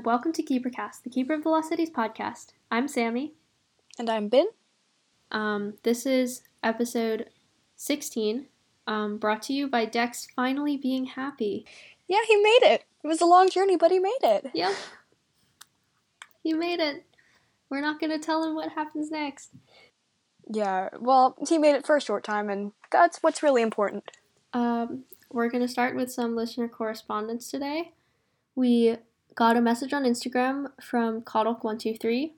and welcome to KeeperCast, the Keeper of the Lost Cities podcast. I'm Sammy. And I'm Ben. Um, this is episode 16, um, brought to you by Dex finally being happy. Yeah, he made it. It was a long journey, but he made it. Yep. He made it. We're not going to tell him what happens next. Yeah, well, he made it for a short time, and that's what's really important. Um, we're going to start with some listener correspondence today. We got a message on Instagram from Coddle123.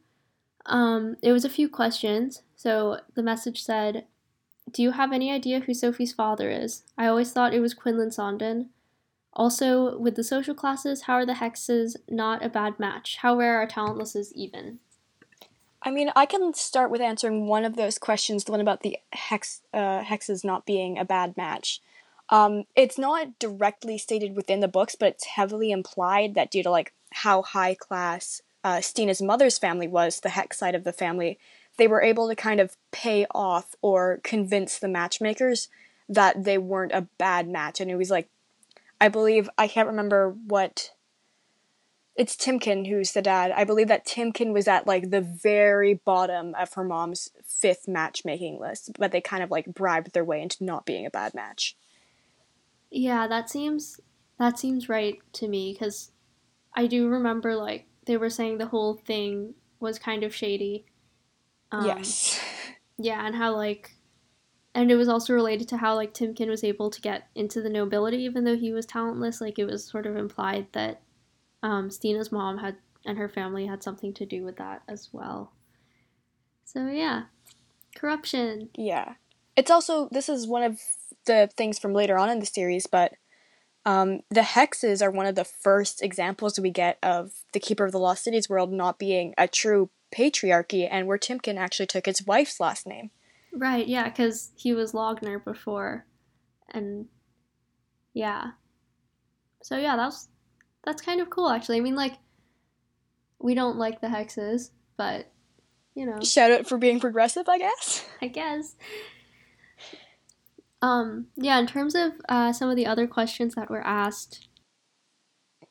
Um, it was a few questions. So the message said, Do you have any idea who Sophie's father is? I always thought it was Quinlan Sonden. Also, with the social classes, how are the hexes not a bad match? How rare are talentlesses even? I mean, I can start with answering one of those questions, the one about the hex uh, hexes not being a bad match. Um, it's not directly stated within the books, but it's heavily implied that due to like how high class uh, Stina's mother's family was, the hex side of the family, they were able to kind of pay off or convince the matchmakers that they weren't a bad match. And it was like, I believe I can't remember what. It's Timkin who's the dad. I believe that Timkin was at like the very bottom of her mom's fifth matchmaking list, but they kind of like bribed their way into not being a bad match. Yeah, that seems that seems right to me because I do remember like they were saying the whole thing was kind of shady. Um, yes. Yeah, and how like, and it was also related to how like Timkin was able to get into the nobility even though he was talentless. Like it was sort of implied that um, Stina's mom had and her family had something to do with that as well. So yeah, corruption. Yeah, it's also this is one of the things from later on in the series, but um, the hexes are one of the first examples we get of the Keeper of the Lost Cities world not being a true patriarchy, and where Timkin actually took his wife's last name. Right, yeah, because he was Logner before, and yeah. So yeah, that's that's kind of cool actually. I mean, like, we don't like the hexes, but you know, shout out for being progressive, I guess. I guess. Um, yeah, in terms of uh, some of the other questions that were asked.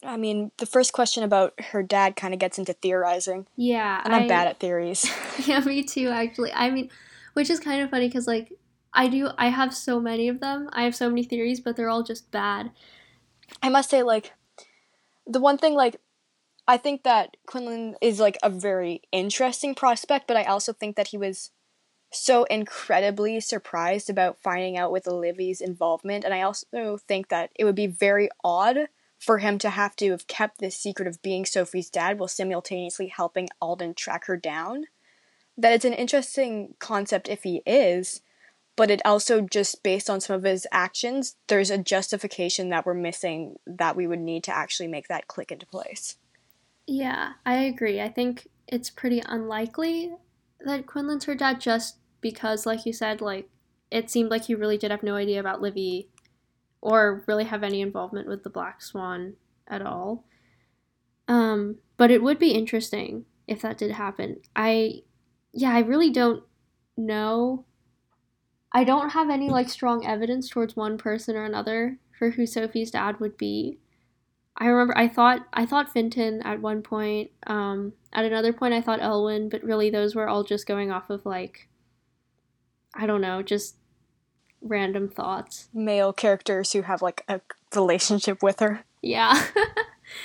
I mean, the first question about her dad kind of gets into theorizing. Yeah. And I'm I, bad at theories. yeah, me too, actually. I mean, which is kind of funny because, like, I do, I have so many of them. I have so many theories, but they're all just bad. I must say, like, the one thing, like, I think that Quinlan is, like, a very interesting prospect, but I also think that he was so incredibly surprised about finding out with Olivia's involvement, and I also think that it would be very odd for him to have to have kept this secret of being Sophie's dad while simultaneously helping Alden track her down. That it's an interesting concept if he is, but it also just based on some of his actions, there's a justification that we're missing that we would need to actually make that click into place. Yeah, I agree. I think it's pretty unlikely that Quinlan's her dad just because, like you said, like it seemed like he really did have no idea about Livvy or really have any involvement with the Black Swan at all. Um, but it would be interesting if that did happen. I, yeah, I really don't know. I don't have any like strong evidence towards one person or another for who Sophie's dad would be. I remember I thought I thought Fintan at one point. Um, at another point I thought Elwin, but really those were all just going off of like I don't know, just random thoughts. Male characters who have like a relationship with her. Yeah.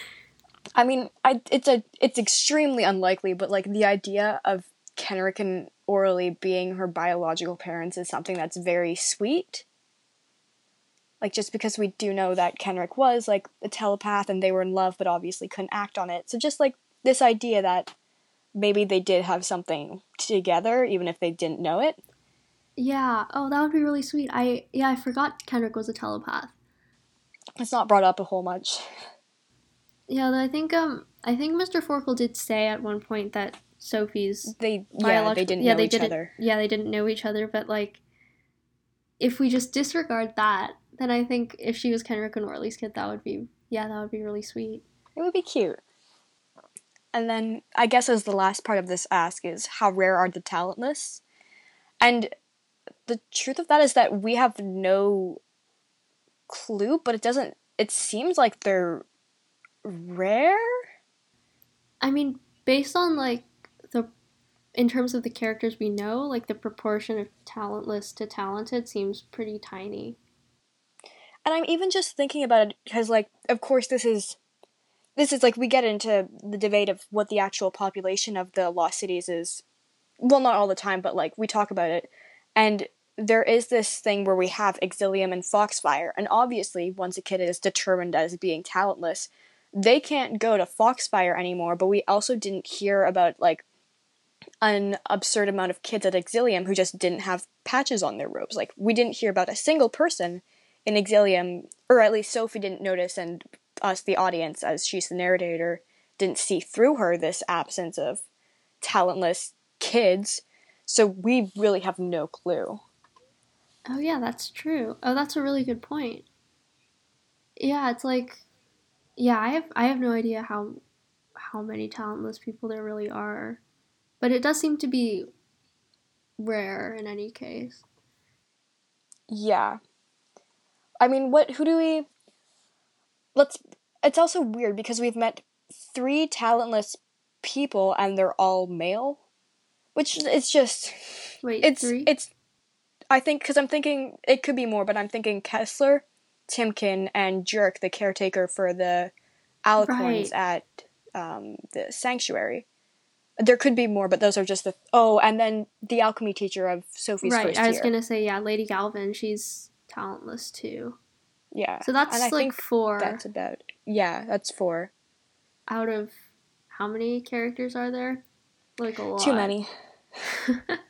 I mean, I it's a it's extremely unlikely, but like the idea of Kenrick and Orly being her biological parents is something that's very sweet. Like just because we do know that Kenrick was like a telepath and they were in love but obviously couldn't act on it. So just like this idea that maybe they did have something together even if they didn't know it. Yeah. Oh, that would be really sweet. I yeah, I forgot Kenrick was a telepath. It's not brought up a whole much. Yeah, I think um I think Mr. Forkle did say at one point that Sophie's they yeah they didn't yeah, know they each didn't, other. Yeah, they didn't know each other, but like if we just disregard that, then I think if she was Kenrick and Orly's kid, that would be yeah, that would be really sweet. It would be cute. And then I guess as the last part of this ask is how rare are the talentless? And the truth of that is that we have no clue, but it doesn't. It seems like they're rare. I mean, based on like the in terms of the characters we know, like the proportion of talentless to talented seems pretty tiny. And I'm even just thinking about it because like of course this is this is like we get into the debate of what the actual population of the lost cities is. Well, not all the time, but like we talk about it. And there is this thing where we have Exilium and Foxfire, and obviously, once a kid is determined as being talentless, they can't go to Foxfire anymore. But we also didn't hear about like an absurd amount of kids at Exilium who just didn't have patches on their robes. Like we didn't hear about a single person in Exilium, or at least Sophie didn't notice, and us, the audience, as she's the narrator, didn't see through her this absence of talentless kids. So we really have no clue. Oh yeah, that's true. Oh, that's a really good point. Yeah, it's like yeah, I have I have no idea how how many talentless people there really are. But it does seem to be rare in any case. Yeah. I mean, what who do we let's it's also weird because we've met three talentless people and they're all male, which it's just Wait, it's three? it's I think because I'm thinking it could be more, but I'm thinking Kessler, Timkin, and Jurek, the caretaker for the Alicorns Right. at um, the sanctuary. There could be more, but those are just the oh, and then the alchemy teacher of Sophie's right, first I was year. gonna say yeah, Lady Galvin, she's talentless too. Yeah, So that's like four that's about yeah, that's four. out of how many characters are there? Like a lot. Too many.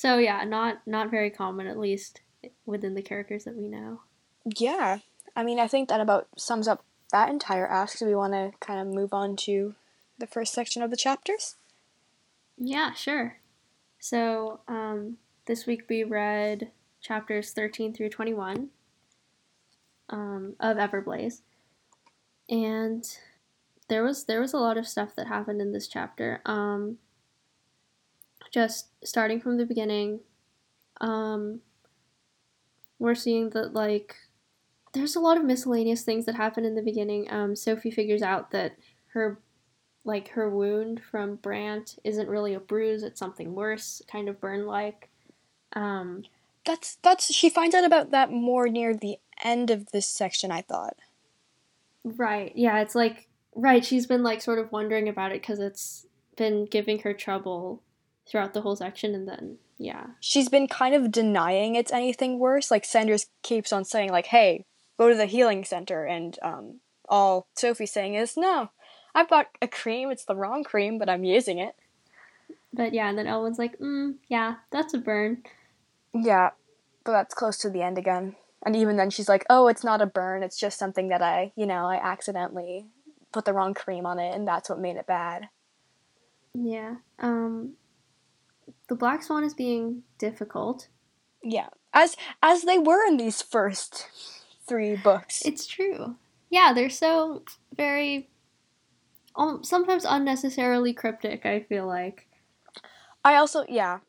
so yeah, not not very common at least within the characters that we know. Yeah, I mean, I think that about sums up that entire ask. Do we want to kind of move on to the first section of the chapters? Yeah, sure. So, um, this week we read chapters 13 through 21 um, of Everblaze. And there was there was a lot of stuff that happened in this chapter. Um, just starting from the beginning, um, we're seeing that like there's a lot of miscellaneous things that happen in the beginning. Um, Sophie figures out that her like her wound from Brant isn't really a bruise, it's something worse, kind of burn like. Um, That's that's she finds out about that more near the end of this section. I thought. right, yeah, it's like, right, she's been like sort of wondering about it because it's been giving her trouble throughout the whole section, and then, yeah. She's been kind of denying it's anything worse. Like Sanders keeps on saying, like, "Hey, go to the healing center," and um, all Sophie's saying is, "No, I bought a cream. It's the wrong cream, but I'm using it." But yeah, and then Elwin's like, mm, yeah, that's a burn. Yeah, but that's close to the end again. And even then, she's like, "Oh, it's not a burn. It's just something that I, you know, I accidentally put the wrong cream on it, and that's what made it bad." Yeah. Um, the Black Swan is being difficult. Yeah, as as they were in these first three books. It's true. Yeah, they're so very, um, sometimes unnecessarily cryptic. I feel like. I also, yeah,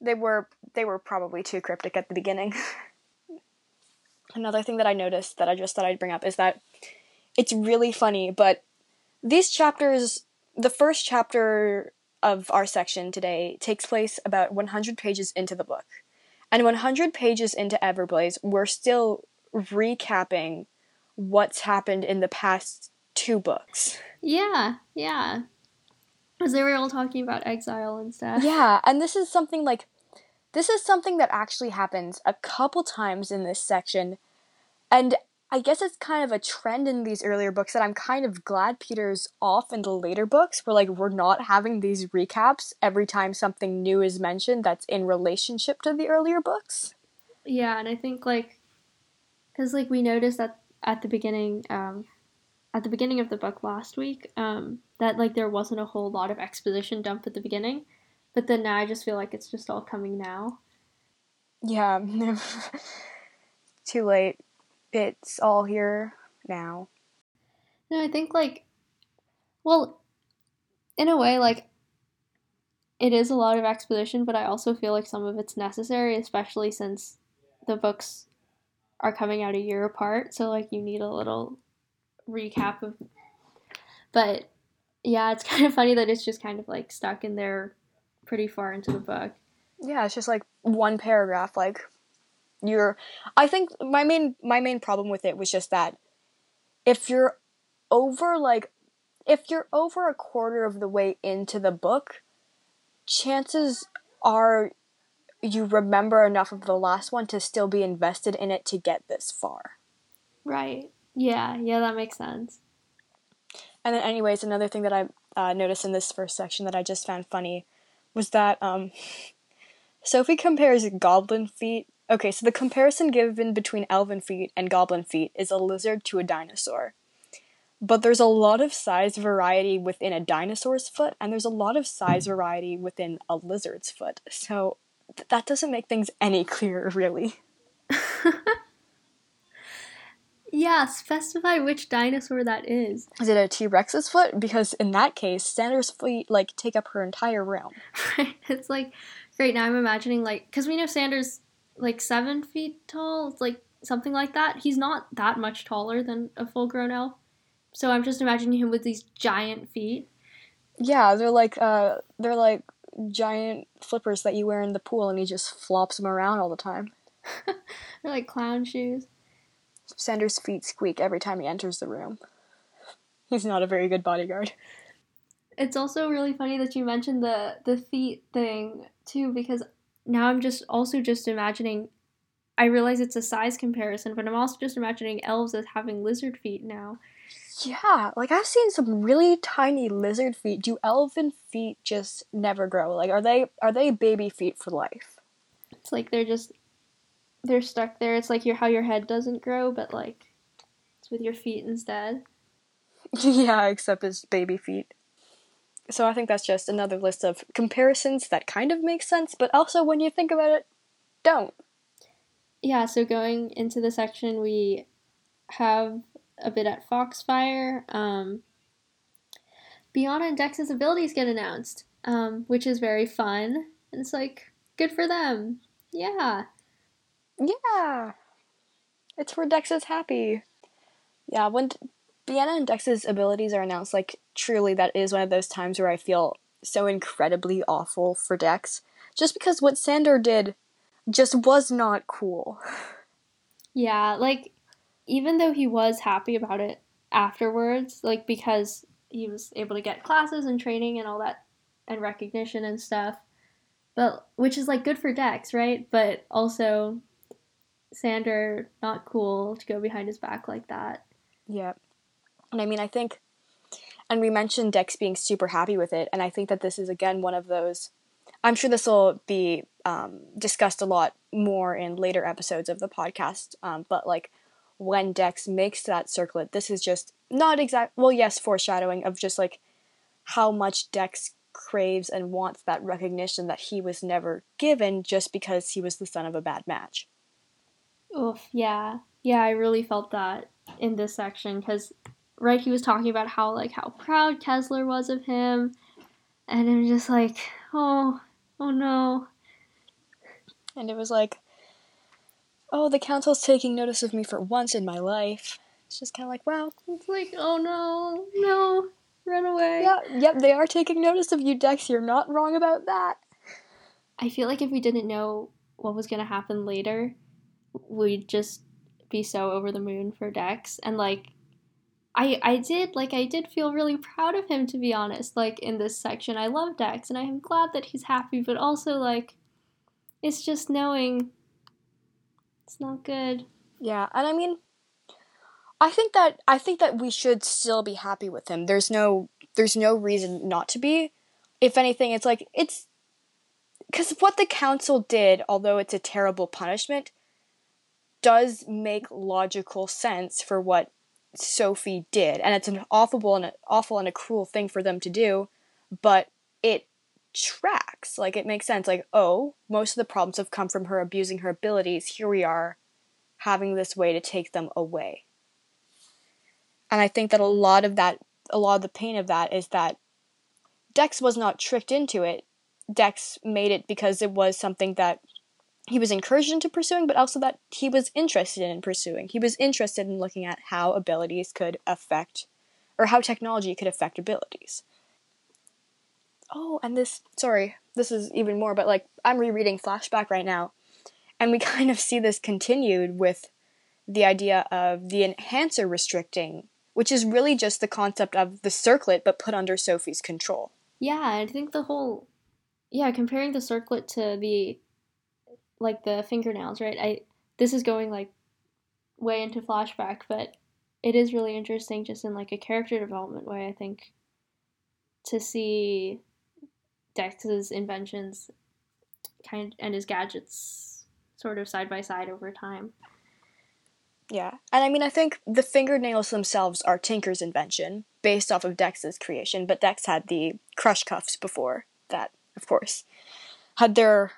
they were they were probably too cryptic at the beginning. Another thing that I noticed that I just thought I'd bring up is that it's really funny, but these chapters, the first chapter of our section today takes place about 100 pages into the book. And 100 pages into Everblaze, we're still recapping what's happened in the past two books. Yeah, yeah. Because they were all talking about exile and stuff. Yeah, and this is something like this is something that actually happens a couple times in this section. And I guess it's kind of a trend in these earlier books that I'm kind of glad Peter's off in the later books where like we're not having these recaps every time something new is mentioned that's in relationship to the earlier books. Yeah, and I think like, because like we noticed that at the beginning, um, at the beginning of the book last week, um, that like there wasn't a whole lot of exposition dump at the beginning, but then now I just feel like it's just all coming now. Yeah. Too late. It's all here now. No, I think like, well, in a way, like, it is a lot of exposition, but I also feel like some of it's necessary, especially since the books are coming out a year apart. So like, you need a little recap of But yeah, it's kind of funny that it's just kind of like stuck in there pretty far into the book. Yeah, it's just like one paragraph. Like you're, I think my main my main problem with it was just that if you're over like if you're over a quarter of the way into the book, chances are you remember enough of the last one to still be invested in it to get this far. Right. Yeah. Yeah, that makes sense. And then, anyways, another thing that I uh, noticed in this first section that I just found funny was that um, Sophie compares goblin feet. Okay, so the comparison given between elven feet and goblin feet is a lizard to a dinosaur. But there's a lot of size variety within a dinosaur's foot, and there's a lot of size variety within a lizard's foot. So th- that doesn't make things any clearer, really. yeah, specify which dinosaur that is. Is it a T Rex's foot? Because in that case, Sandor's feet like take up her entire room. Right. It's like great. Now I'm imagining like because we know Sandor's like seven feet tall, like something like that. He's not that much taller than a full grown elf. So I'm just imagining him with these giant feet. Yeah, they're like uh they're like giant flippers that you wear in the pool and he just flops them around all the time. they're like clown shoes. Sandor's feet squeak every time he enters the room. He's not a very good bodyguard. It's also really funny that you mentioned the the feet thing too because now I'm just also just imagining I realize it's a size comparison, but I'm also just imagining elves as having lizard feet now. Yeah, like I've seen some really tiny lizard feet. Do elven feet just never grow? Like are they are they baby feet for life? It's like they're just they're stuck there. It's like your how your head doesn't grow, but like it's with your feet instead. yeah, except it's baby feet. So I think that's just another list of comparisons that kind of make sense, but also when you think about it, don't. Yeah, so going into the section we have a bit at Foxfire. Um, Biana and Dex's abilities get announced, um, which is very fun. And it's like, good for them. Yeah. Yeah. It's where Dex is happy. Yeah, when Biana and Dex's abilities are announced, like, truly, that is one of those times where I feel so incredibly awful for Dex. Just because what Sandor did just was not cool. Yeah, like, even though he was happy about it afterwards, like because he was able to get classes and training and all that and recognition and stuff. But which is like good for Dex, right? But also Sandor not cool to go behind his back like that. Yeah. And I mean, I think and we mentioned Dex being super happy with it, and I think that this is again one of those I'm sure this will be um, discussed a lot more in later episodes of the podcast. Um, but like when Dex makes that circlet, this is just not exact. Well, yes, foreshadowing of just like how much Dex craves and wants that recognition that he was never given just because he was the son of a bad match. Oof, yeah. Yeah, I really felt that in this section because, right, he was talking about how, like, how proud Kessler was of him. And I'm just like, oh, oh no. And it was like, oh, the council's taking notice of me for once in my life. It's just kind of like, wow. It's like, oh no, no, run away. Yeah, yep, they are taking notice of you, Dex. You're not wrong about that. I feel like if we didn't know what was going to happen later, we'd just be so over the moon for Dex. And like, I, I did like I did feel really proud of him to be honest like in this section I love Dex and I'm glad that he's happy but also like it's just knowing it's not good. Yeah, and I mean, I think that I think that we should still be happy with him. There's no there's no reason not to be. If anything, it's like it's because what the council did, although it's a terrible punishment, does make logical sense for what Sophie did, and it's an awful and awful and a cruel thing for them to do, but it tracks. Like it makes sense. Like, oh, most of the problems have come from her abusing her abilities. Here we are having this way to take them away. And I think that a lot of that, a lot of the pain of that is that Dex was not tricked into it. Dex made it because it was something that he was encouraged into pursuing, but also that he was interested in pursuing. He was interested in looking at how abilities could affect or how technology could affect abilities. Oh, and this, sorry, this is even more, but like I'm rereading Flashback right now, and we kind of see this continued with the idea of the enhancer restricting, which is really just the concept of the circlet but put under Sophie's control. Yeah, I think the whole yeah, comparing the circlet to the like the fingernails, right? I this is going like way into flashback, but it is really interesting just in like a character development way, I think, to see Dex's inventions kind and his gadgets sort of side by side over time. Yeah. And I mean, I think the fingernails themselves are Tinker's invention based off of Dex's creation, but Dex had the crush cuffs before that, of course. Had their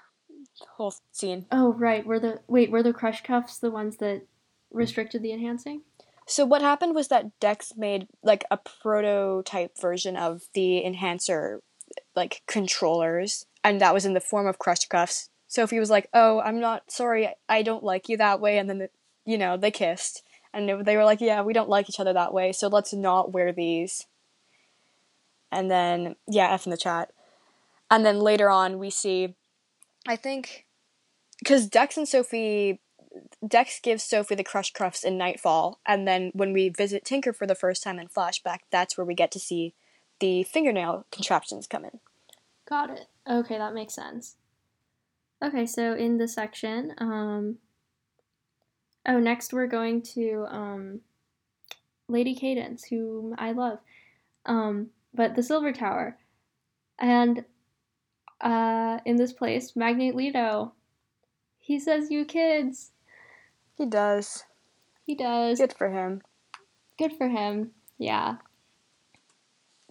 whole scene. Oh, right. Were the wait, were the crush cuffs the ones that restricted the enhancing? So what happened was that Dex made like a prototype version of the enhancer like controllers and that was in the form of crush cuffs. Sophie was like, "Oh, I'm not sorry. I don't like you that way." And then the, you know, they kissed and they were like, "Yeah, we don't like each other that way. So let's not wear these." And then yeah, F in the chat. And then later on we see I think because Dex and Sophie Dex gives Sophie the crush cuffs in Nightfall, and then when we visit Tinker for the first time in flashback, that's where we get to see the fingernail contraptions come in. Got it. Okay, that makes sense. Okay, so in this section, um, oh, next we're going to um, Lady Cadence, whom I love, um, but the Silver Tower, and uh, in this place, Magnate Leto, he says, "You kids." He does. He does. Good for him. Good for him. Yeah.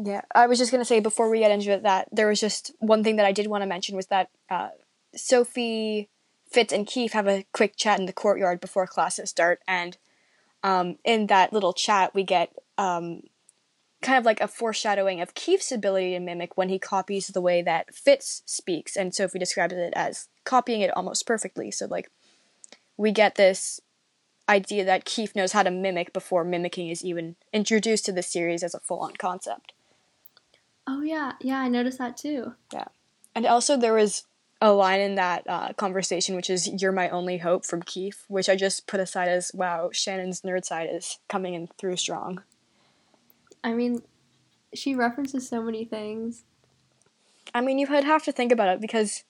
Yeah, I was just gonna say before we get into it that there was just one thing that I did want to mention was that uh, Sophie, Fitz, and Keefe have a quick chat in the courtyard before classes start, and um, in that little chat we get um, kind of like a foreshadowing of Keefe's ability to mimic when he copies the way that Fitz speaks, and Sophie describes it as copying it almost perfectly. So like we get this idea that Keefe knows how to mimic before mimicking is even introduced to the series as a full on concept. Oh yeah, yeah, I noticed that too. Yeah, and also there was a line in that uh, conversation which is "You're my only hope" from Keefe, which I just put aside as wow, Shannon's nerd side is coming in through strong. I mean, she references so many things. I mean, you would have to think about it because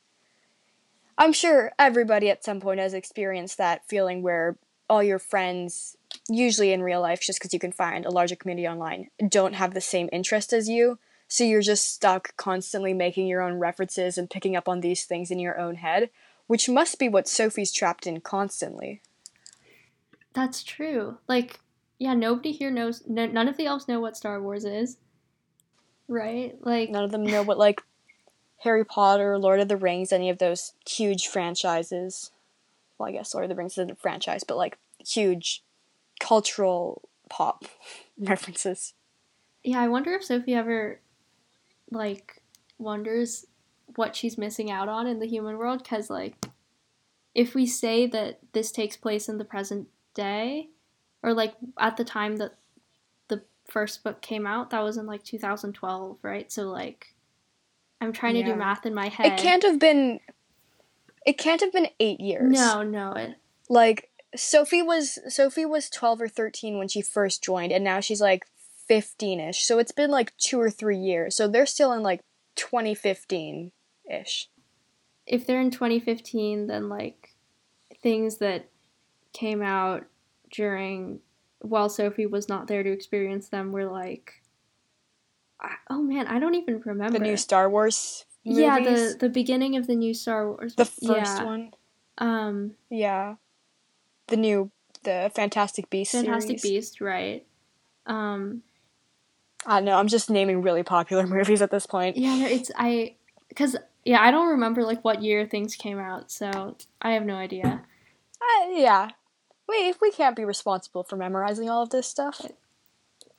I'm sure everybody at some point has experienced that feeling where all your friends, usually in real life, just because you can find a larger community online, don't have the same interest as you. So you're just stuck constantly making your own references and picking up on these things in your own head, which must be what Sophie's trapped in constantly. That's true. Like, yeah, nobody here knows, none of the elves know what Star Wars is. Right? Like, none of them know what, like, Harry Potter, Lord of the Rings, any of those huge franchises. Well, I guess Lord of the Rings isn't a franchise, but like huge cultural pop references. Yeah, I wonder if Sophie ever like wonders what she's missing out on in the human world cuz like if we say that this takes place in the present day or like at the time that the first book came out, that was in like 2012, right? So like I'm trying yeah. to do math in my head. It can't have been. It can't have been eight years. No, no. It like Sophie was Sophie was twelve or thirteen when she first joined, and now she's like fifteen ish. So it's been like two or three years. So they're still in like 2015 ish. If they're in 2015, then like things that came out during while Sophie was not there to experience them we were like oh man, I don't even remember the new Star Wars. Movies. Yeah, the the beginning of the new Star Wars. The first yeah. one. Um. Yeah. The new the Fantastic Beast. Fantastic series. Beast, right? Um. I don't know. I'm just naming really popular movies at this point. Yeah, no, it's I because yeah, I don't remember like what year things came out, so I have no idea. Uh, yeah, we we can't be responsible for memorizing all of this stuff.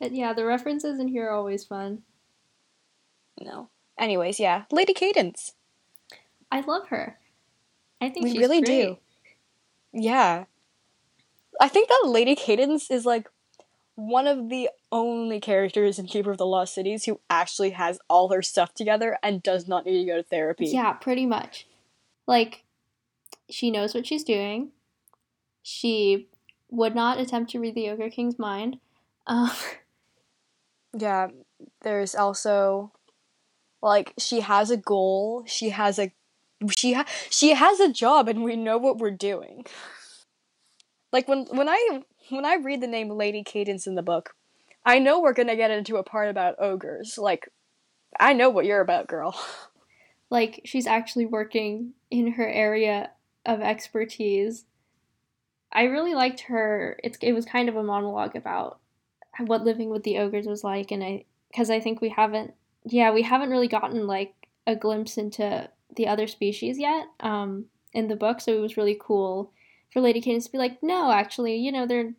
Yeah, the references in here are always fun. No. Anyways, yeah, Lady Cadence. I love her. I think we really great. do. Yeah. I think that Lady Cadence is like one of the only characters in Keeper of the Lost Cities who actually has all her stuff together and does not need to go to therapy. Yeah, pretty much. Like, she knows what she's doing. She would not attempt to read the Ogre King's mind. Um, yeah, there's also like she has a goal. She has a she ha- she has a job, and we know what we're doing. Like when when I when I read the name Lady Cadence in the book, I know we're gonna get into a part about ogres. Like, I know what you're about, girl. Like she's actually working in her area of expertise. I really liked her. It's it was kind of a monologue about what living with the ogres was like, and I because I think we haven't yeah we haven't really gotten like a glimpse into the other species yet um, in the book, so it was really cool for Lady Cadence to be like, no, actually, you know, they're,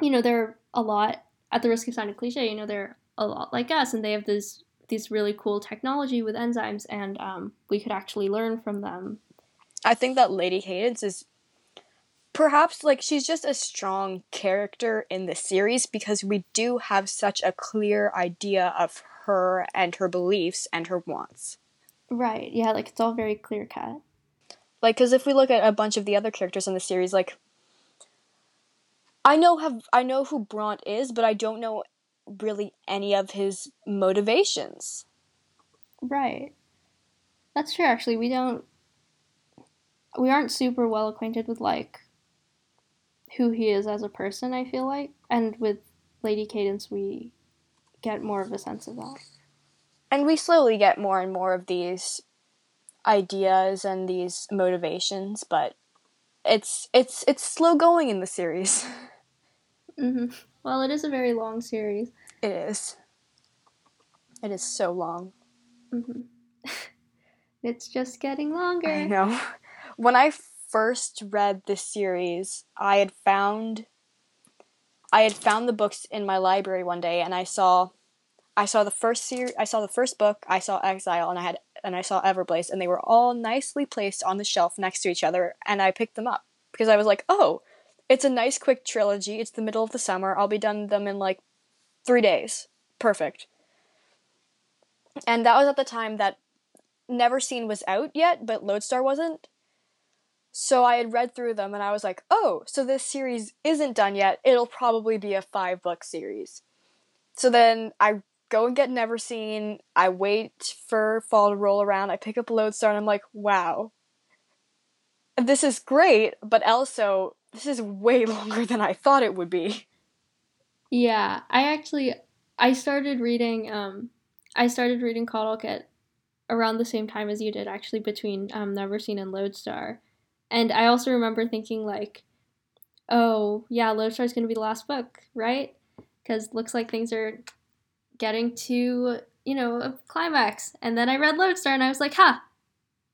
you know, they're a lot at the risk of sounding cliche, you know, they're a lot like us, and they have this these really cool technology with enzymes, and um, we could actually learn from them. I think that Lady Cadence is perhaps like she's just a strong character in the series because we do have such a clear idea of her and her beliefs and her wants. Right. Yeah, like it's all very clear cut. Like, because if we look at a bunch of the other characters in the series, like, I know have I know who Brant is, but I don't know really any of his motivations. Right. That's true. Actually, we don't. We aren't super well acquainted with like who he is as a person. I feel like, and with Lady Cadence, we get more of a sense of that. And we slowly get more and more of these ideas and these motivations, but it's it's it's slow going in the series. Mm-hmm. Well, it is a very long series. It is. It is so long. Mm-hmm. it's just getting longer. I know. When I first read this series, I had found I had found the books in my library one day and I saw I saw the first series I saw the first book, I saw Exile and I had and I saw Everblaze, and they were all nicely placed on the shelf next to each other, and I picked them up because I was like, oh, it's a nice quick trilogy. It's the middle of the summer. I'll be done them in like three days. Perfect. And that was at the time that Neverseen was out yet, but Lodestar wasn't. So I had read through them and I was like, oh, so this series isn't done yet. It'll probably be a five book series. So then I go and get Neverseen. I wait for fall to roll around. I pick up Lodestar and I'm like, wow. This is great, but also this is way longer than I thought it would be. Yeah, I actually I started reading um I started reading Coddle at around the same time as you did actually between um Neverseen and Lodestar. And I also remember thinking like oh, yeah, Lodestar's going to be the last book, right? Cuz looks like things are getting to, you know, a climax. And then I read Lodestar and I was like, ha,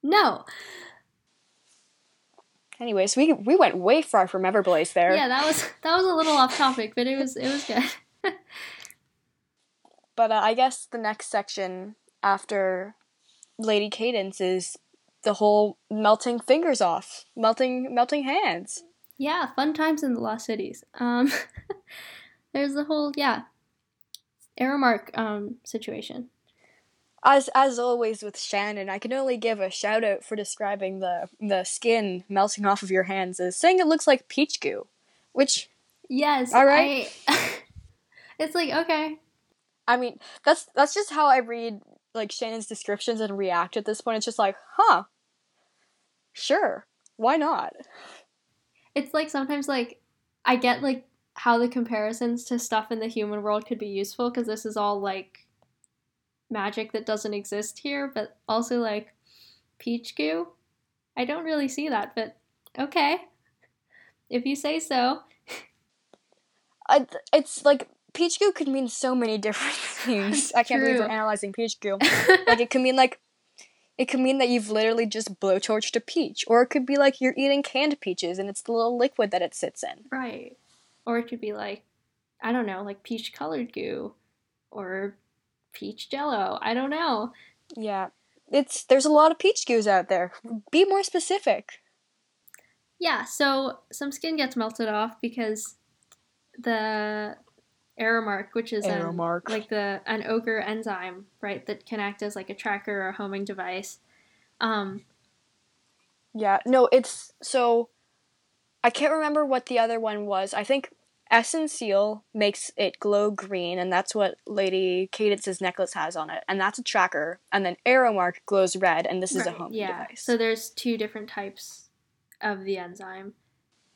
no. Anyways, we we went way far from Everblaze there. Yeah, that was that was a little off topic, but it was it was good. but uh, I guess the next section after Lady Cadence is the whole melting fingers off, melting melting hands. Yeah, fun times in the Lost Cities. Um, there's the whole yeah Aramark um, situation. As as always with Shannon, I can only give a shout out for describing the the skin melting off of your hands as saying it looks like peach goo, which yes, all right. I, it's like okay. I mean, that's that's just how I read like Shannon's descriptions and react at this point. It's just like, huh, sure, why not? It's like sometimes like I get like how the comparisons to stuff in the human world could be useful because this is all like magic that doesn't exist here, but also like peach goo. I don't really see that, but okay. If you say so. I, it's like peach goo could mean so many different things. I can't True. believe we're analyzing peach goo. like it could mean like it could mean that you've literally just blowtorched a peach, or it could be like you're eating canned peaches and it's the little liquid that it sits in. Right. Or it could be like, I don't know, like peach colored goo or peach jello. I don't know. Yeah. It's there's a lot of peach goos out there. Be more specific. Yeah, so some skin gets melted off because the Aramark, which is an, Aramark. like the an ogre enzyme, right, that can act as like a tracker or a homing device. Um, Yeah, no, it's so I can't remember what the other one was. I think Essence Seal makes it glow green, and that's what Lady Cadence's necklace has on it, and that's a tracker. And then Aeromark glows red, and this is a right, home yeah. device. So there's two different types of the enzyme,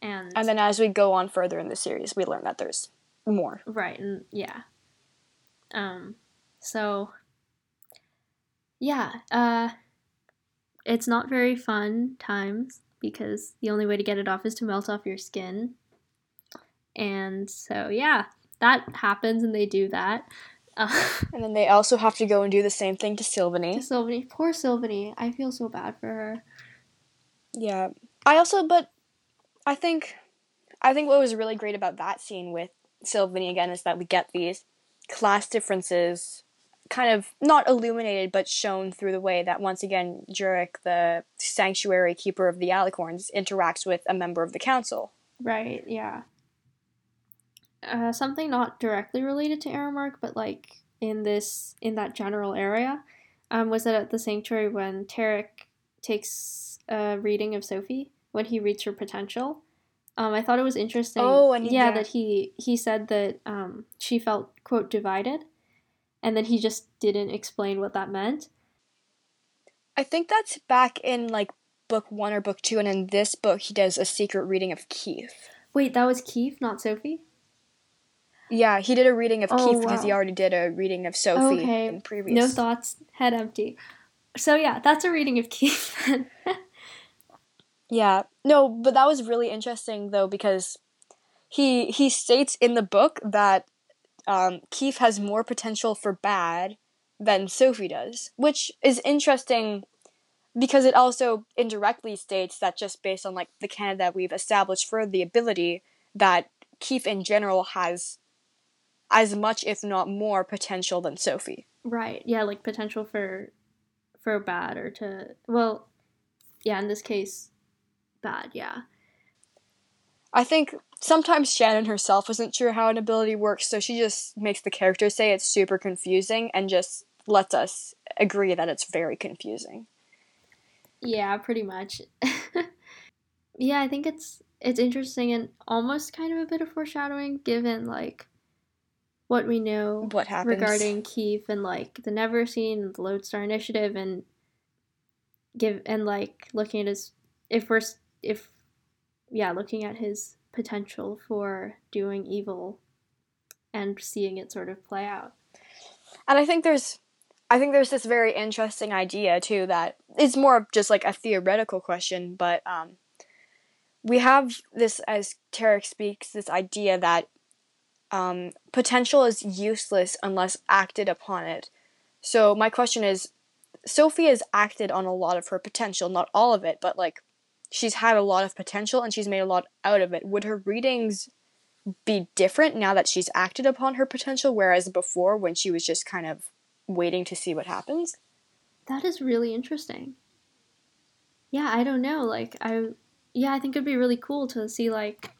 and and then as we go on further in the series, we learn that there's more. Right, and yeah. Um so yeah, uh it's not very fun times because the only way to get it off is to melt off your skin. And so yeah, that happens and they do that. Uh, And then they also have to go and do the same thing to Sylvanie. Sylvanie, poor Sylvanie. I feel so bad for her. Yeah. I also but I think I think what was really great about that scene with Sylvanie again is that we get these class differences kind of not illuminated but shown through the way that once again Jurek, the sanctuary keeper of the Alicorns, interacts with a member of the council. Right, yeah. Uh, something not directly related to Aramark, but like in this in that general area, um, was that at the sanctuary when Tarek takes a reading of Sophie when he reads her potential. Um, I thought it was interesting. Oh, and yeah, that he he said that um, she felt quote divided, and then he just didn't explain what that meant. I think that's back in like book 1 or book 2 and in this book he does a secret reading of Keefe. Wait, that was Keefe, not Sophie. Yeah, he did a reading of Oh, Keefe because he already did a reading of Sophie Okay, in previous. No thoughts, head empty. So yeah, that's a reading of Keefe. Yeah. No, but that was really interesting though because he he states in the book that um, Keefe has more potential for bad than Sophie does, which is interesting because it also indirectly states that just based on like the canon that we've established for the ability that Keefe in general has as much if not more potential than Sophie. Right. Yeah, like potential for for bad or to well, yeah, in this case bad, yeah. I think sometimes Shannon herself isn't sure how an ability works, so she just makes the character say it's super confusing and just lets us agree that it's very confusing. Yeah, pretty much. yeah, I think it's it's interesting and almost kind of a bit of foreshadowing given like what we know What happens regarding Keefe and like the Neverseen and the Lodestar Initiative and give and like looking at his if we're if yeah looking at his potential for doing evil and seeing it sort of play out. And I think there's I think there's this very interesting idea too that it's more of just like a theoretical question, but um we have this as Tarek speaks, this idea that um, potential is useless unless acted upon it. So my question is, Sophie has acted on a lot of her potential, not all of it, but like she's had a lot of potential and she's made a lot out of it. Would her readings be different now that she's acted upon her potential, whereas before when she was just kind of waiting to see what happens? That is really interesting. Yeah, I don't know. Like I yeah, I think it'd be really cool to see like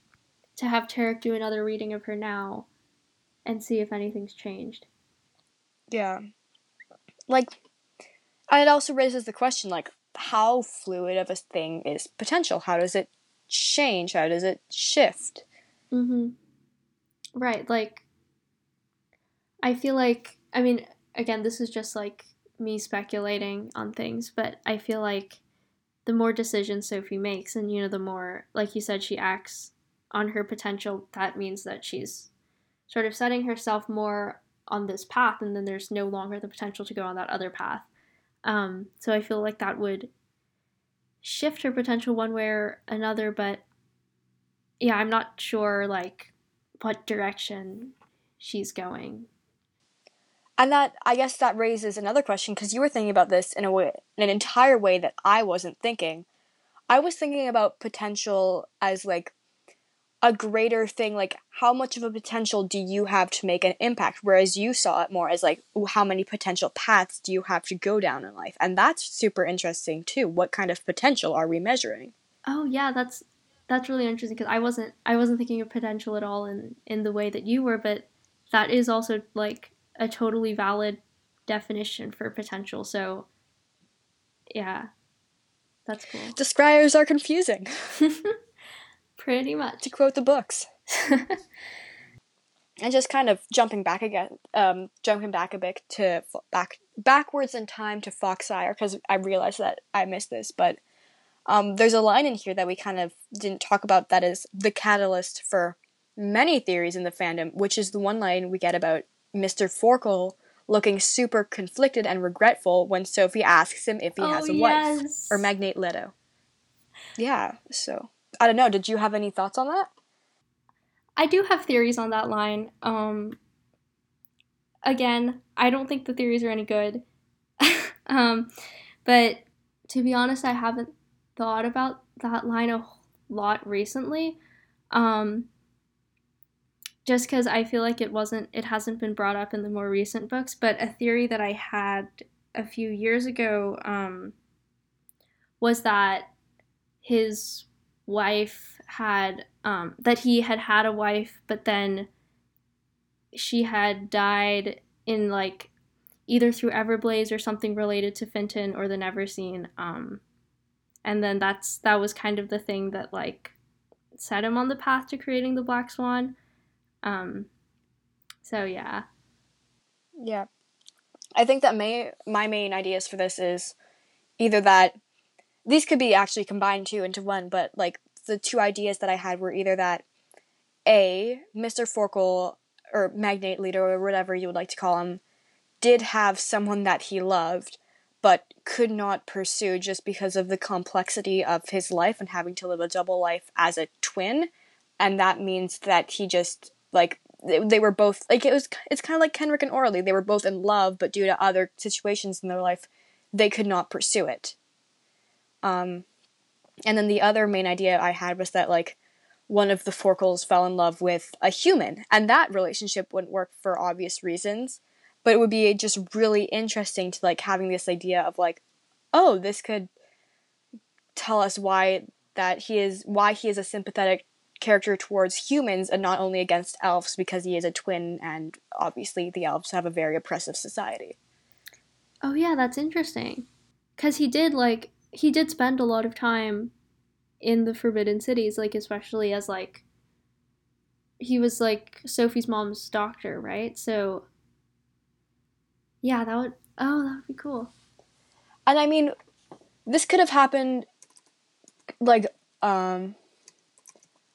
to have Tarek do another reading of her now and see if anything's changed. Yeah. Like, and it also raises the question, like, how fluid of a thing is potential? How does it change? How does it shift? Mm-hmm. Right, like I feel like I mean, again, this is just like me speculating on things, but I feel like the more decisions Sophie makes and you know, the more like you said she acts on her potential, that means that she's sort of setting herself more on this path and then there's no longer the potential to go on that other path. Um, so I feel like that would shift her potential one way or another, but yeah, I'm not sure like what direction she's going. And that, I guess, that raises another question because you were thinking about this in a way, in an entire way that I wasn't thinking. I was thinking about potential as like a greater thing, like how much of a potential do you have to make an impact, whereas you saw it more as like ooh, how many potential paths do you have to go down in life, and that's super interesting too. What kind of potential are we measuring? Oh yeah, that's that's really interesting because I wasn't I wasn't thinking of potential at all in in the way that you were, but that is also like a totally valid definition for potential. So, yeah, that's cool. Describers are confusing. Pretty much. To quote the books. and just kind of jumping back again, um, jumping back a bit to back backwards in time to Foxfire because I realized that I missed this, but um, there's a line in here that we kind of didn't talk about that is the catalyst for many theories in the fandom, which is the one line we get about Mr. Forkle looking super conflicted and regretful when Sophie asks him if he oh, has a yes. wife or Magnate Leto. Yeah, so I don't know. Did you have any thoughts on that? I do have theories on that line. Um, again, I don't think the theories are any good. um, but to be honest, I haven't thought about that line a lot recently. Um, just because I feel like it wasn't, it hasn't been brought up in the more recent books. But a theory that I had a few years ago um, was that his wife had, um, that he had had a wife, but then she had died in like either through Everblaze or something related to Fintan or the Never Neverseen. Um, and then that's that was kind of the thing that like set him on the path to creating the Black Swan. Um, so yeah. Yeah. I think that may my main ideas for this is either that these could be actually combined two into one, but like the two ideas that I had were either that A, Mr. Forkle or Magnate Leto or whatever you would like to call him, did have someone that he loved, but could not pursue just because of the complexity of his life and having to live a double life as a twin. And that means that he just like they, they were both like it was it's kind of like Kenrick and Oralie. They were both in love, but due to other situations in their life, they could not pursue it. Um, and then the other main idea I had was that like one of the Forkles fell in love with a human, and that relationship wouldn't work for obvious reasons. But it would be just really interesting to like having this idea of like, oh, this could tell us why that he is why he is a sympathetic character towards humans and not only against elves because he is a twin and obviously the elves have a very oppressive society. Oh yeah, that's interesting. Cuz he did like he did spend a lot of time in the forbidden cities like especially as like he was like Sophie's mom's doctor, right? So yeah, that would oh, that would be cool. And I mean this could have happened like um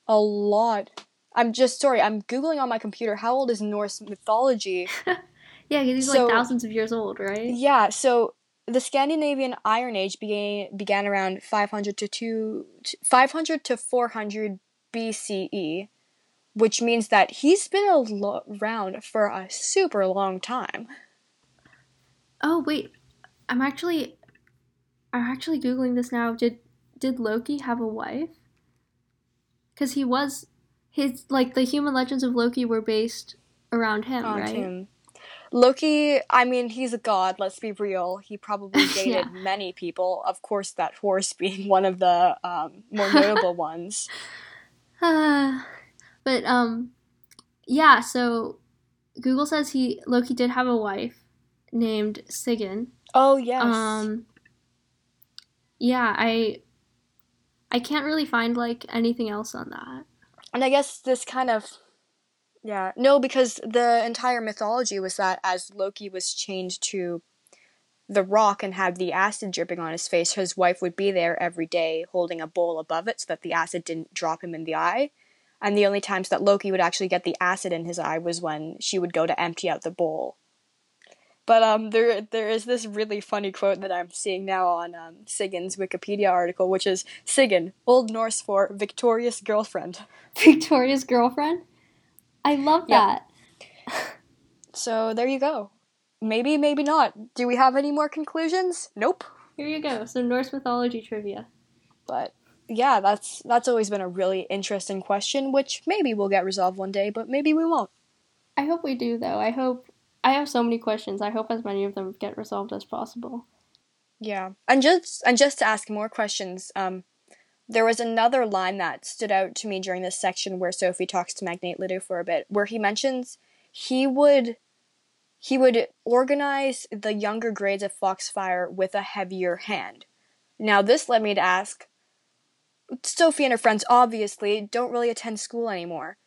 a lot. I'm just sorry. I'm googling on my computer. How old is Norse mythology? yeah, because he's so, like thousands of years old, right? Yeah. So the Scandinavian Iron Age began began around 500 to two, 500 to 400 BCE, which means that he's been around for a super long time. Oh wait, I'm actually, I'm actually googling this now. Did did Loki have a wife? because he was his like the human legends of Loki were based around him, On right? Him. Loki, I mean, he's a god. Let's be real. He probably dated yeah. many people. Of course, that horse being one of the um, more notable ones. Uh, but um, yeah. So Google says he Loki did have a wife named Sigyn. Oh yes. Um. Yeah, I I can't really find like anything else on that. And I guess this kind of yeah, no because the entire mythology was that as Loki was chained to the rock and had the acid dripping on his face, his wife would be there every day holding a bowl above it so that the acid didn't drop him in the eye. And the only times that Loki would actually get the acid in his eye was when she would go to empty out the bowl. But um, there there is this really funny quote that I'm seeing now on um, Sigyn's Wikipedia article, which is Sigyn, Old Norse for victorious girlfriend. Victorious girlfriend. I love that. So there you go. Maybe, maybe not. Do we have any more conclusions? Nope. Here you go. Some Norse mythology trivia. But yeah, that's that's always been a really interesting question, which maybe we'll get resolved one day, but maybe we won't. I hope we do, though. I hope I have so many questions. I hope as many of them get resolved as possible. Yeah, and just and just to ask more questions, um, there was another line that stood out to me during this section where Sophie talks to Magnate Leto for a bit, where he mentions he would he would organize the younger grades of Foxfire with a heavier hand. Now this led me to ask Sophie and her friends obviously don't really attend school anymore.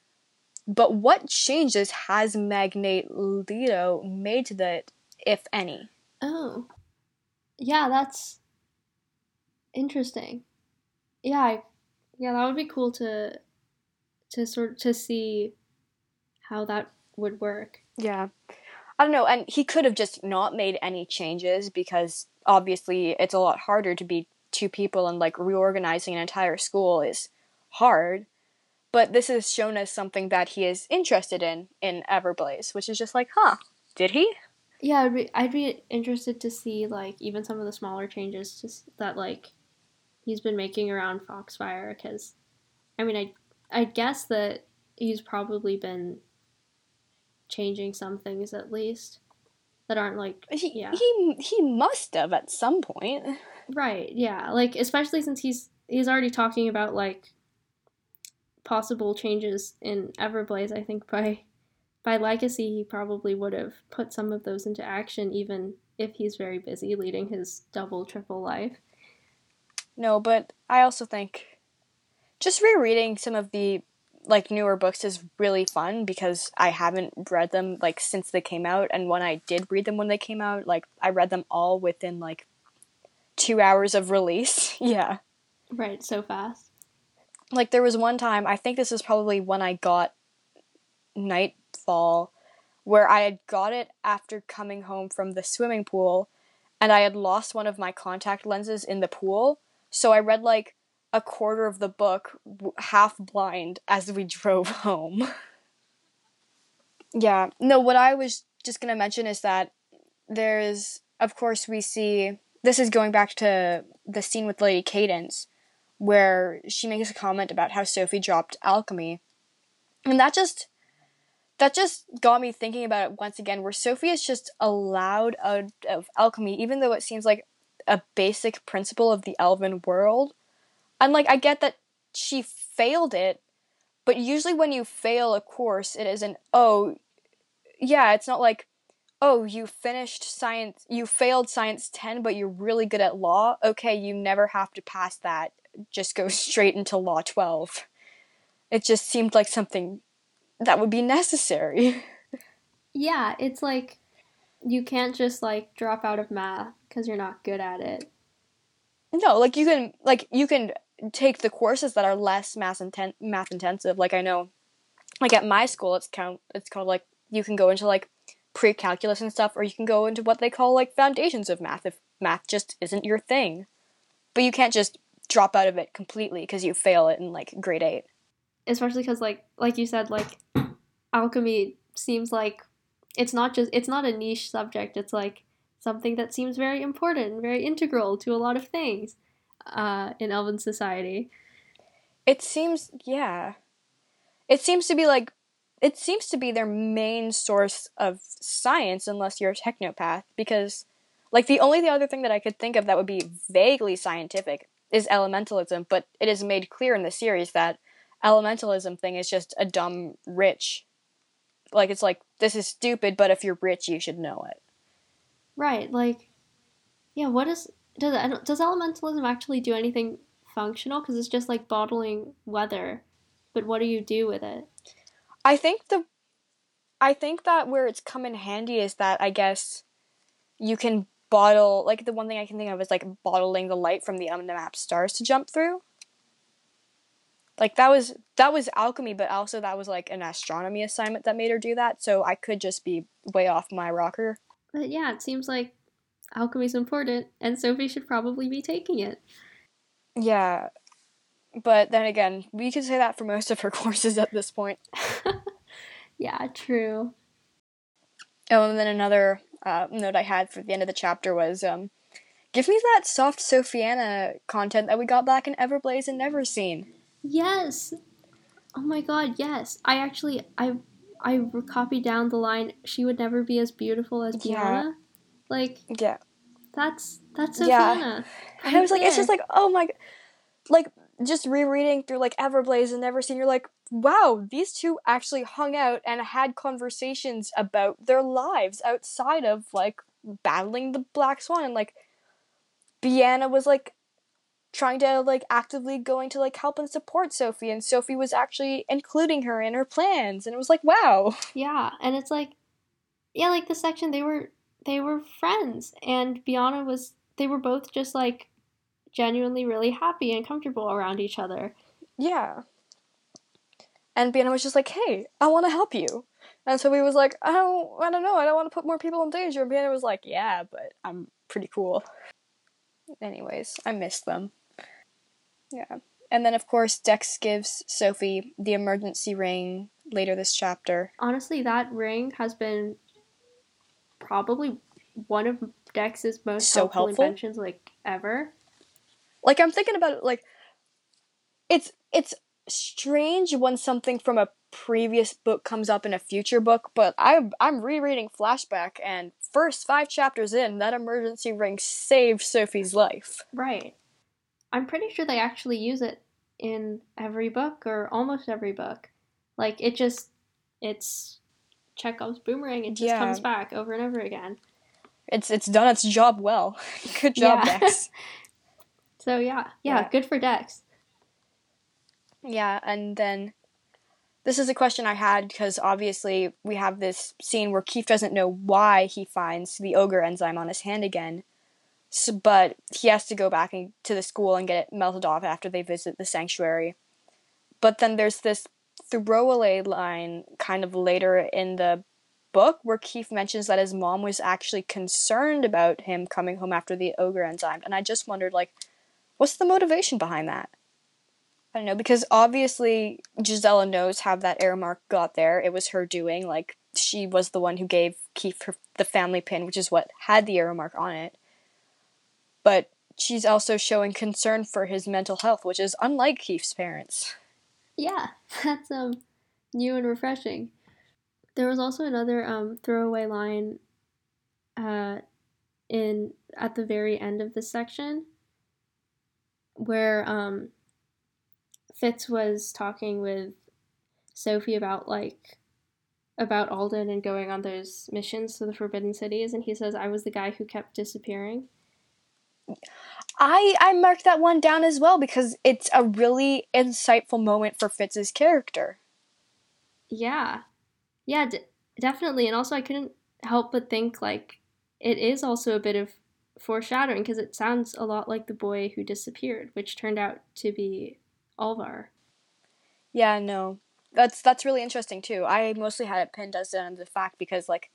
But what changes has Magnate Leto made to that, if any? Oh. Yeah, that's interesting. Yeah, I, yeah, that would be cool to to sort to see how that would work. Yeah. I don't know, and he could have just not made any changes because obviously it's a lot harder to be two people and like reorganizing an entire school is hard. But this is shown as something that he is interested in in Everblaze, which is just like, huh, did he? Yeah, I'd be, I'd be interested to see like even some of the smaller changes just that like he's been making around Foxfire because I mean I I guess that he's probably been changing some things at least that aren't like He yeah he he must have at some point. right yeah like especially since he's he's already talking about like possible changes in Everblaze I think by by legacy he probably would have put some of those into action even if he's very busy leading his double triple life No, but I also think just rereading some of the like newer books is really fun because I haven't read them like since they came out and when I did read them when they came out, like I read them all within like 2 hours of release. yeah. right so fast Like there was one time, I think this is probably when I got Nightfall where I had got it after coming home from the swimming pool and I had lost one of my contact lenses in the pool. So I read like a quarter of the book half blind as we drove home. yeah, no, what I was just going to mention is that there's, of course, we see this is going back to the scene with Lady Cadence where she makes a comment about how Sophie dropped alchemy. And that just that just got me thinking about it once again where Sophie is just allowed out of alchemy even though it seems like a basic principle of the elven world. And like I get that she failed it, but usually when you fail a course it isn't oh yeah, it's not like oh, you finished science, you failed science 10 but you're really good at law. Okay, you never have to pass that. Just go straight into law 12. It just seemed like something that would be necessary. Yeah, it's like you can't just like drop out of math because you're not good at it. No, like you can like you can take the courses that are less math inten- math intensive. Like I know, like at my school, it's count it's called like you can go into like pre calculus and stuff, or you can go into what they call like foundations of math if math just isn't your thing. But you can't just drop out of it completely because you fail it in like grade eight. Especially because like like you said, like alchemy seems like it's not just it's not a niche subject. It's like something that seems very important, very integral to a lot of things uh, in Elven society. It seems yeah. It seems to be like it seems to be their main source of science unless you're a technopath because like the only the other thing that I could think of that would be vaguely scientific is elementalism, but it is made clear in the series that elementalism thing is just a dumb rich. Like it's like this is stupid, but if you're rich, you should know it. Right, like yeah, what is does does elementalism actually do anything functional? Because it's just like bottling weather, but what do you do with it? I think the I think that where it's come in handy is that I guess you can bottle like the one thing I can think of is like bottling the light from the unmapped stars to jump through. Like that was that was alchemy, but also that was like an astronomy assignment that made her do that, so I could just be way off my rocker. But yeah, it seems like alchemy's important, and Sophie should probably be taking it. Yeah. But then again, we could say that for most of her courses at this point. yeah, true. Oh, and then another uh, note I had for the end of the chapter was um, give me that soft Sophiana content that we got back in Everblaze and Never Seen. Yes. Oh my god, yes. I actually I I copied down the line she would never be as beautiful as Yeah. Like Yeah. that's that's Yeah. Sophiana. And I was like, it's just like, oh my, like just rereading through like Everblaze and Neverseen, you're like, wow, these two actually hung out and had conversations about their lives outside of like battling the Black Swan. And like, Biana was like trying to like actively going to like help and support Sophie, and Sophie was actually including her in her plans, and it was like, wow. Yeah, and it's like, yeah, like the section they were they were friends, and Biana was they were both just like genuinely really happy and comfortable around each other. Yeah. And Biana was just like, "Hey, I want to help you," and so he was like, "I don't, I don't know, I don't want to put more people in danger." And Biana was like, "Yeah, but I'm pretty cool." Anyways, I missed them. Yeah. And then, of course, Dex gives Sophie the emergency ring later this chapter. Honestly, that ring has been probably one of Dex's most so helpful, helpful inventions, like ever. Like I'm thinking about it, like it's it's strange when something from a previous book comes up in a future book, but I'm I'm rereading Flashback and first five chapters in, that emergency ring saved Sophie's life. Right. I'm pretty sure they actually use it in every book or almost every book. Like it just it's Chekhov's boomerang. It just yeah. comes back over and over again. It's it's done its job well. good job, yeah. Dex. so yeah, yeah, yeah, good for Dex. Yeah, and then this is a question I had because obviously we have this scene where Keefe doesn't know why he finds the ogre enzyme on his hand again. So, but he has to go back and, to the school and get it melted off after they visit the sanctuary. But then there's this throwaway line kind of later in the book where Keefe mentions that his mom was actually concerned about him coming home after the ogre enzyme. And I just wondered, like, what's the motivation behind that? I don't know, because obviously Gisela knows how that Aramark got there. It was her doing. Like, she was the one who gave Keefe her, the family pin, which is what had the Aramark on it. But she's also showing concern for his mental health, which is unlike Keefe's parents. Yeah, that's um new and refreshing. There was also another um, throwaway line uh, in at the very end of this section where um, Fitz was talking with Sophie about like about Alden and going on those missions to the Forbidden Cities, and he says, "I was the guy who kept disappearing." I I marked that one down as well because it's a really insightful moment for Fitz's character. Yeah, yeah, d- definitely, and also I couldn't help but think like it is also a bit of foreshadowing because it sounds a lot like the boy who disappeared, which turned out to be Alvar. Yeah, no, that's that's really interesting too. I mostly had it pinned as the fact because like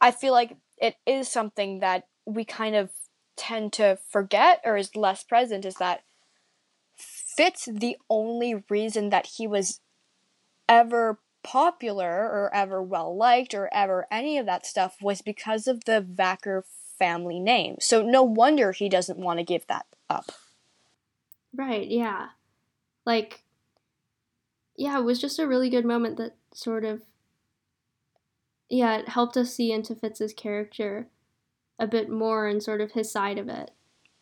I feel like it is something that we kind of tend to forget or is less present is that Fitz the only reason that he was ever popular or ever well liked or ever any of that stuff was because of the Vacker family name. So no wonder he doesn't want to give that up. Right, yeah. Like yeah, it was just a really good moment that sort of yeah, it helped us see into Fitz's character a bit more and sort of his side of it.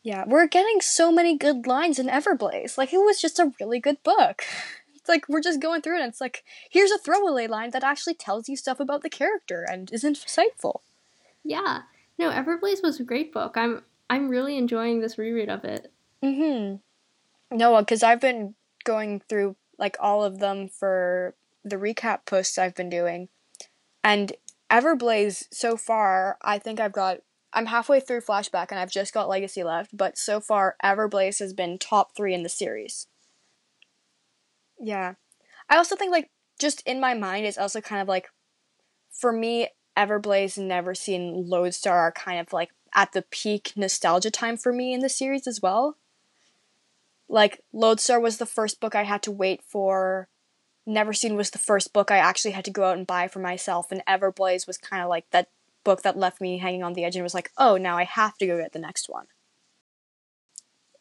Yeah, we're getting so many good lines in Everblaze. Like it was just a really good book. It's like we're just going through it and it's like here's a throwaway line that actually tells you stuff about the character and is insightful. Yeah. No, Everblaze was a great book. I'm I'm really enjoying this reread of it. Mm-hmm. No, cuz I've been going through like all of them for the recap posts I've been doing. And Everblaze so far, I think I've got I'm halfway through Flashback and I've just got Legacy left, but so far Everblaze has been top three in the series. Yeah. I also think like just in my mind it's also kind of like for me, Everblaze and Neverseen Lodestar are kind of like at the peak nostalgia time for me in the series as well. Like Lodestar was the first book I had to wait for. Neverseen was the first book I actually had to go out and buy for myself, and Everblaze was kind of like that book that left me hanging on the edge and was like, oh, now I have to go get the next one.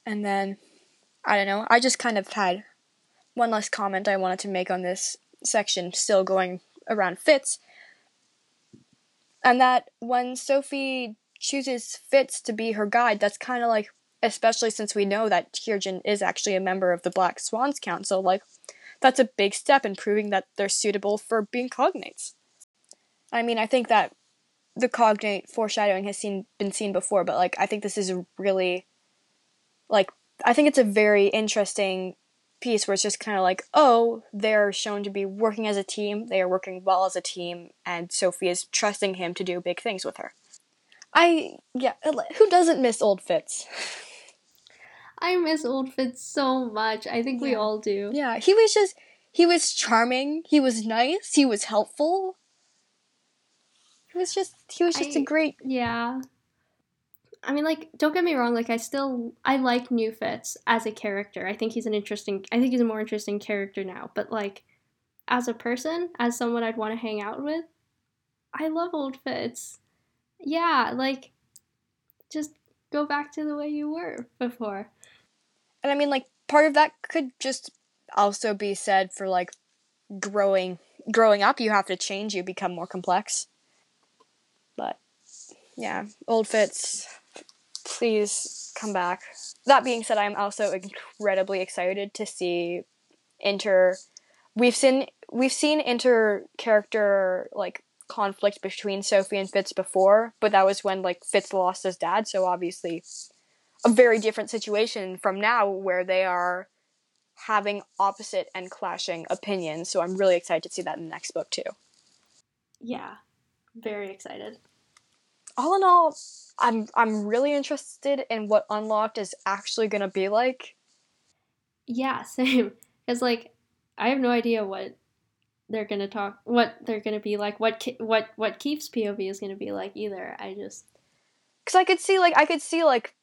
And then, I don't know, I just kind of had one last comment I wanted to make on this section, still going around Fitz. And that when Sophie chooses Fitz to be her guide, that's kind of like especially since we know that Tiergan is actually a member of the Black Swans Council. Like, that's a big step in proving that they're suitable for being cognates. I mean, I think that the cognate foreshadowing has seen been seen before, but like I think this is a really like I think it's a very interesting piece where it's just kind of like, oh, they're shown to be working as a team, they are working well as a team, and Sophie is trusting him to do big things with her. I yeah, who doesn't miss old Fitz? I miss old Fitz so much. I think yeah. we all do. Yeah, he was just he was charming, he was nice, he was helpful. He was just he was just I, a great Yeah. I mean like don't get me wrong, like I still I like New Fitz as a character. I think he's an interesting I think he's a more interesting character now, but like as a person, as someone I'd want to hang out with, I love old Fitz. Yeah, like just go back to the way you were before. And I mean like part of that could just also be said for like growing growing up you have to change you become more complex yeah, old Fitz, please come back. That being said, I'm also incredibly excited to see inter. We've seen we've seen inter character like conflict between Sophie and Fitz before, but that was when like Fitz lost his dad, so obviously a very different situation from now where they are having opposite and clashing opinions. So I'm really excited to see that in the next book too. Yeah, very excited. All in all, I'm I'm really interested in what Unlocked is actually gonna be like. Yeah, same. Because like, I have no idea what they're gonna talk, what they're gonna be like, what what what Keefe's POV is gonna be like either. I just because I could see like I could see like,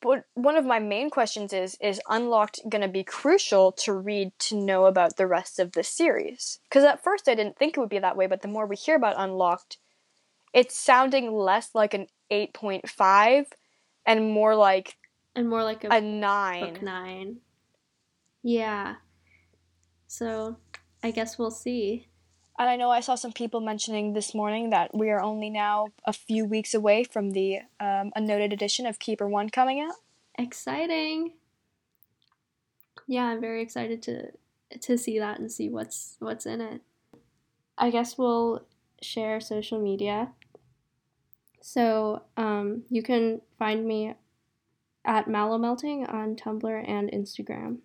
but one of my main questions is is Unlocked gonna be crucial to read to know about the rest of the series? Because at first I didn't think it would be that way, but the more we hear about Unlocked it's sounding less like an 8.5 and more like and more like a, a 9 book 9 yeah. So i guess we'll see. And i know i saw some people mentioning this morning that we are only now a few weeks away from the um, unnoted edition of keeper one coming out. Exciting. Yeah i'm very excited to to see that and see what's what's in it. I guess we'll share social media so um, you can find me at Mallow Melting on Tumblr and Instagram.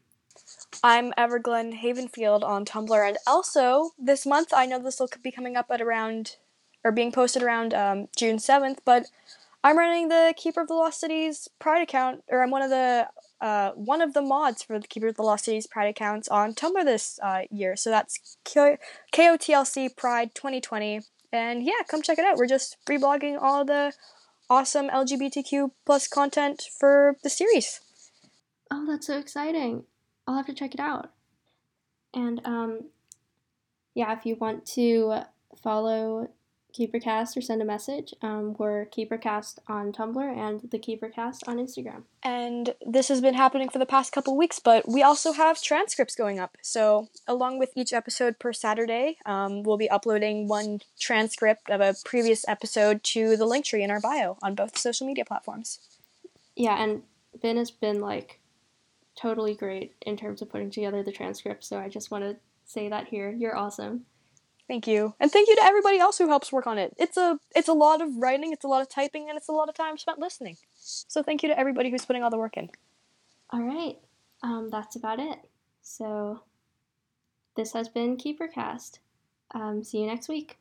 I'm Everglen Havenfield on Tumblr, and also this month I know this will be coming up at around or being posted around um, June 7th, but I'm running the Keeper of the Lost Cities Pride account, or I'm one of the uh, one of the mods for the Keeper of the Lost Cities Pride accounts on Tumblr this uh, year. So that's K- KOTLC Pride 2020. And yeah, come check it out. We're just reblogging all the awesome LGBTQ plus content for the series. Oh, that's so exciting. I'll have to check it out. And um yeah, if you want to follow KeeperCast or send a message. Um, we're KeeperCast on Tumblr and the KeeperCast on Instagram. And this has been happening for the past couple weeks, but we also have transcripts going up. So, along with each episode per Saturday, um, we'll be uploading one transcript of a previous episode to the link tree in our bio on both social media platforms. Yeah, and Ben has been like totally great in terms of putting together the transcript. So, I just want to say that here. You're awesome. Thank you. And thank you to everybody else who helps work on it. It's a it's a lot of writing, it's a lot of typing, and it's a lot of time spent listening. So thank you to everybody who's putting all the work in. All right. Um, that's about it. So this has been KeeperCast. Um, see you next week.